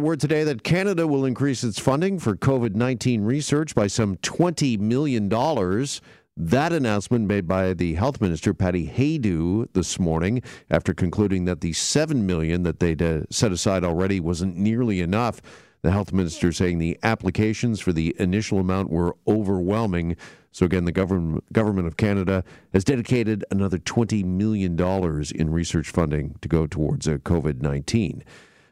Word today that Canada will increase its funding for COVID 19 research by some $20 million. That announcement made by the health minister Patty Hajdu this morning after concluding that the 7 million that they'd uh, set aside already wasn't nearly enough. The health minister saying the applications for the initial amount were overwhelming. So again, the government government of Canada has dedicated another 20 million dollars in research funding to go towards uh, COVID 19.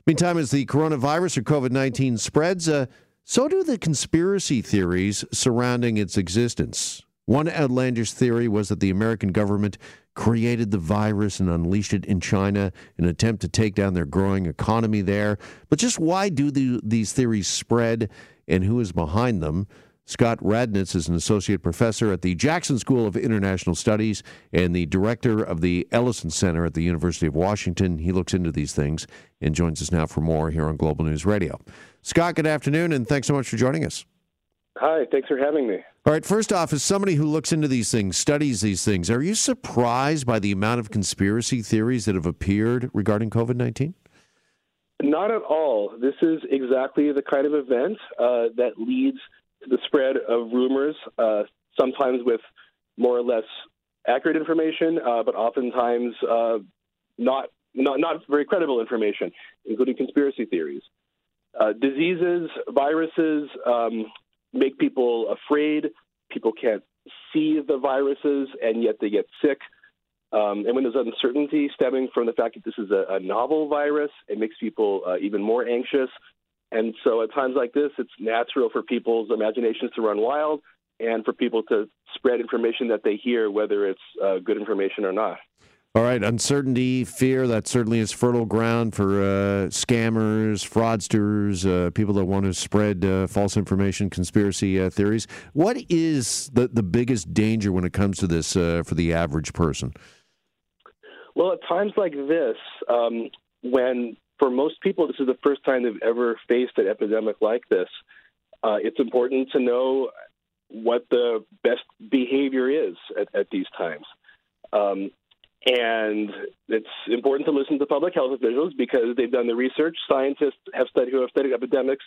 Meantime, as the coronavirus or COVID 19 spreads, uh, so do the conspiracy theories surrounding its existence. One outlandish theory was that the American government created the virus and unleashed it in China in an attempt to take down their growing economy there. But just why do the, these theories spread and who is behind them? Scott Radnitz is an associate professor at the Jackson School of International Studies and the director of the Ellison Center at the University of Washington. He looks into these things and joins us now for more here on Global News Radio. Scott, good afternoon, and thanks so much for joining us. Hi, thanks for having me. All right, first off, as somebody who looks into these things, studies these things, are you surprised by the amount of conspiracy theories that have appeared regarding COVID 19? Not at all. This is exactly the kind of event uh, that leads the spread of rumors, uh, sometimes with more or less accurate information, uh, but oftentimes uh, not, not, not very credible information, including conspiracy theories. Uh, diseases, viruses um, make people afraid. People can't see the viruses, and yet they get sick. Um, and when there's uncertainty stemming from the fact that this is a, a novel virus, it makes people uh, even more anxious. And so at times like this, it's natural for people's imaginations to run wild and for people to spread information that they hear, whether it's uh, good information or not. All right, uncertainty, fear, that certainly is fertile ground for uh, scammers, fraudsters, uh, people that want to spread uh, false information, conspiracy uh, theories. What is the, the biggest danger when it comes to this uh, for the average person? Well, at times like this, um, when for most people, this is the first time they've ever faced an epidemic like this. Uh, it's important to know what the best behavior is at, at these times. Um, and it's important to listen to public health officials because they've done the research. Scientists have studied, who have studied epidemics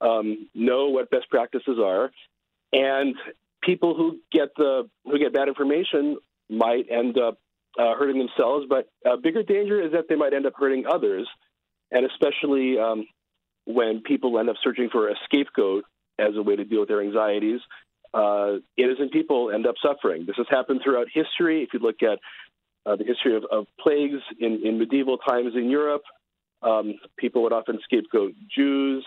um, know what best practices are, and people who get the who get bad information might end up uh, hurting themselves. But a bigger danger is that they might end up hurting others and especially um, when people end up searching for a scapegoat as a way to deal with their anxieties, uh, innocent people end up suffering. This has happened throughout history. If you look at uh, the history of, of plagues in, in, medieval times in Europe, um, people would often scapegoat Jews.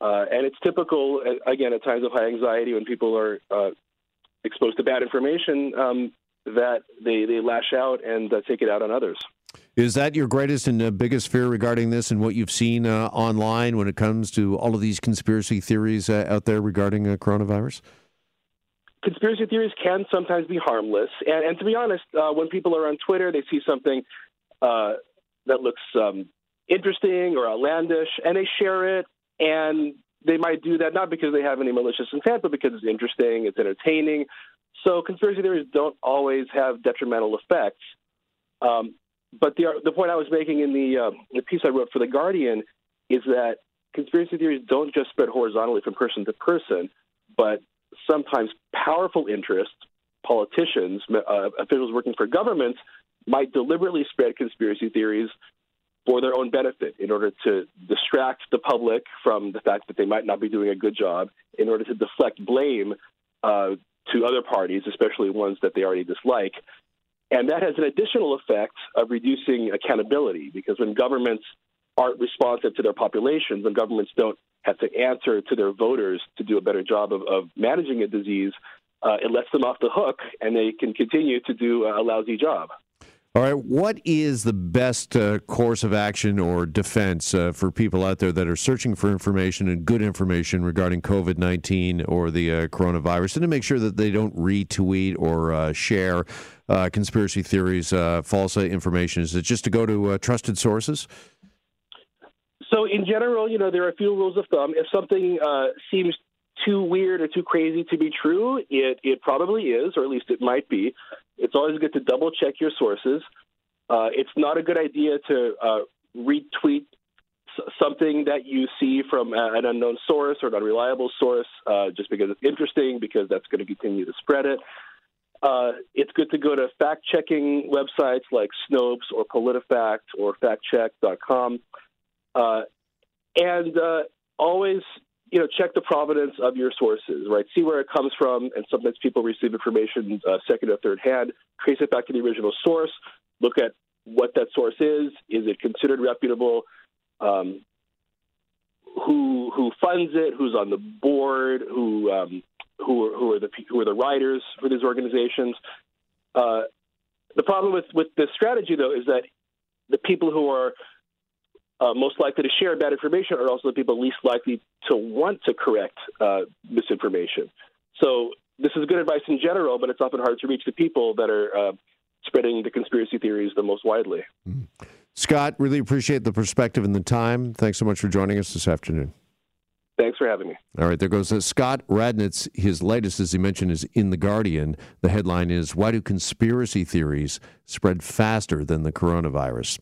Uh, and it's typical, uh, again, at times of high anxiety when people are uh, exposed to bad information, um, that they, they lash out and uh, take it out on others. Is that your greatest and uh, biggest fear regarding this and what you've seen uh, online when it comes to all of these conspiracy theories uh, out there regarding uh, coronavirus? Conspiracy theories can sometimes be harmless. And, and to be honest, uh, when people are on Twitter, they see something uh, that looks um, interesting or outlandish, and they share it. And they might do that not because they have any malicious intent, but because it's interesting, it's entertaining. So conspiracy theories don't always have detrimental effects. Um, but the the point I was making in the uh, the piece I wrote for the Guardian is that conspiracy theories don't just spread horizontally from person to person, but sometimes powerful interests, politicians, uh, officials working for governments, might deliberately spread conspiracy theories for their own benefit in order to distract the public from the fact that they might not be doing a good job, in order to deflect blame uh, to other parties, especially ones that they already dislike. And that has an additional effect of reducing accountability because when governments aren't responsive to their populations, when governments don't have to answer to their voters to do a better job of, of managing a disease, uh, it lets them off the hook and they can continue to do a lousy job. All right, what is the best uh, course of action or defense uh, for people out there that are searching for information and good information regarding COVID 19 or the uh, coronavirus and to make sure that they don't retweet or uh, share uh, conspiracy theories, uh, false information? Is it just to go to trusted sources? So, in general, you know, there are a few rules of thumb. If something seems too weird or too crazy to be true, it, it probably is, or at least it might be. It's always good to double check your sources. Uh, it's not a good idea to uh, retweet something that you see from an unknown source or an unreliable source uh, just because it's interesting, because that's going to continue to spread it. Uh, it's good to go to fact checking websites like Snopes or PolitiFact or factcheck.com. Uh, and uh, always you know, check the provenance of your sources, right? See where it comes from, and sometimes people receive information uh, second or third hand. Trace it back to the original source. Look at what that source is. Is it considered reputable? Um, who who funds it? Who's on the board? Who um, who are, who are the who are the writers for these organizations? Uh, the problem with with this strategy, though, is that the people who are uh, most likely to share bad information are also the people least likely to want to correct uh, misinformation. So this is good advice in general, but it's often hard to reach the people that are uh, spreading the conspiracy theories the most widely. Mm. Scott, really appreciate the perspective and the time. Thanks so much for joining us this afternoon. Thanks for having me. All right, there goes uh, Scott Radnitz. His latest, as he mentioned, is in The Guardian. The headline is Why Do Conspiracy Theories Spread Faster Than the Coronavirus?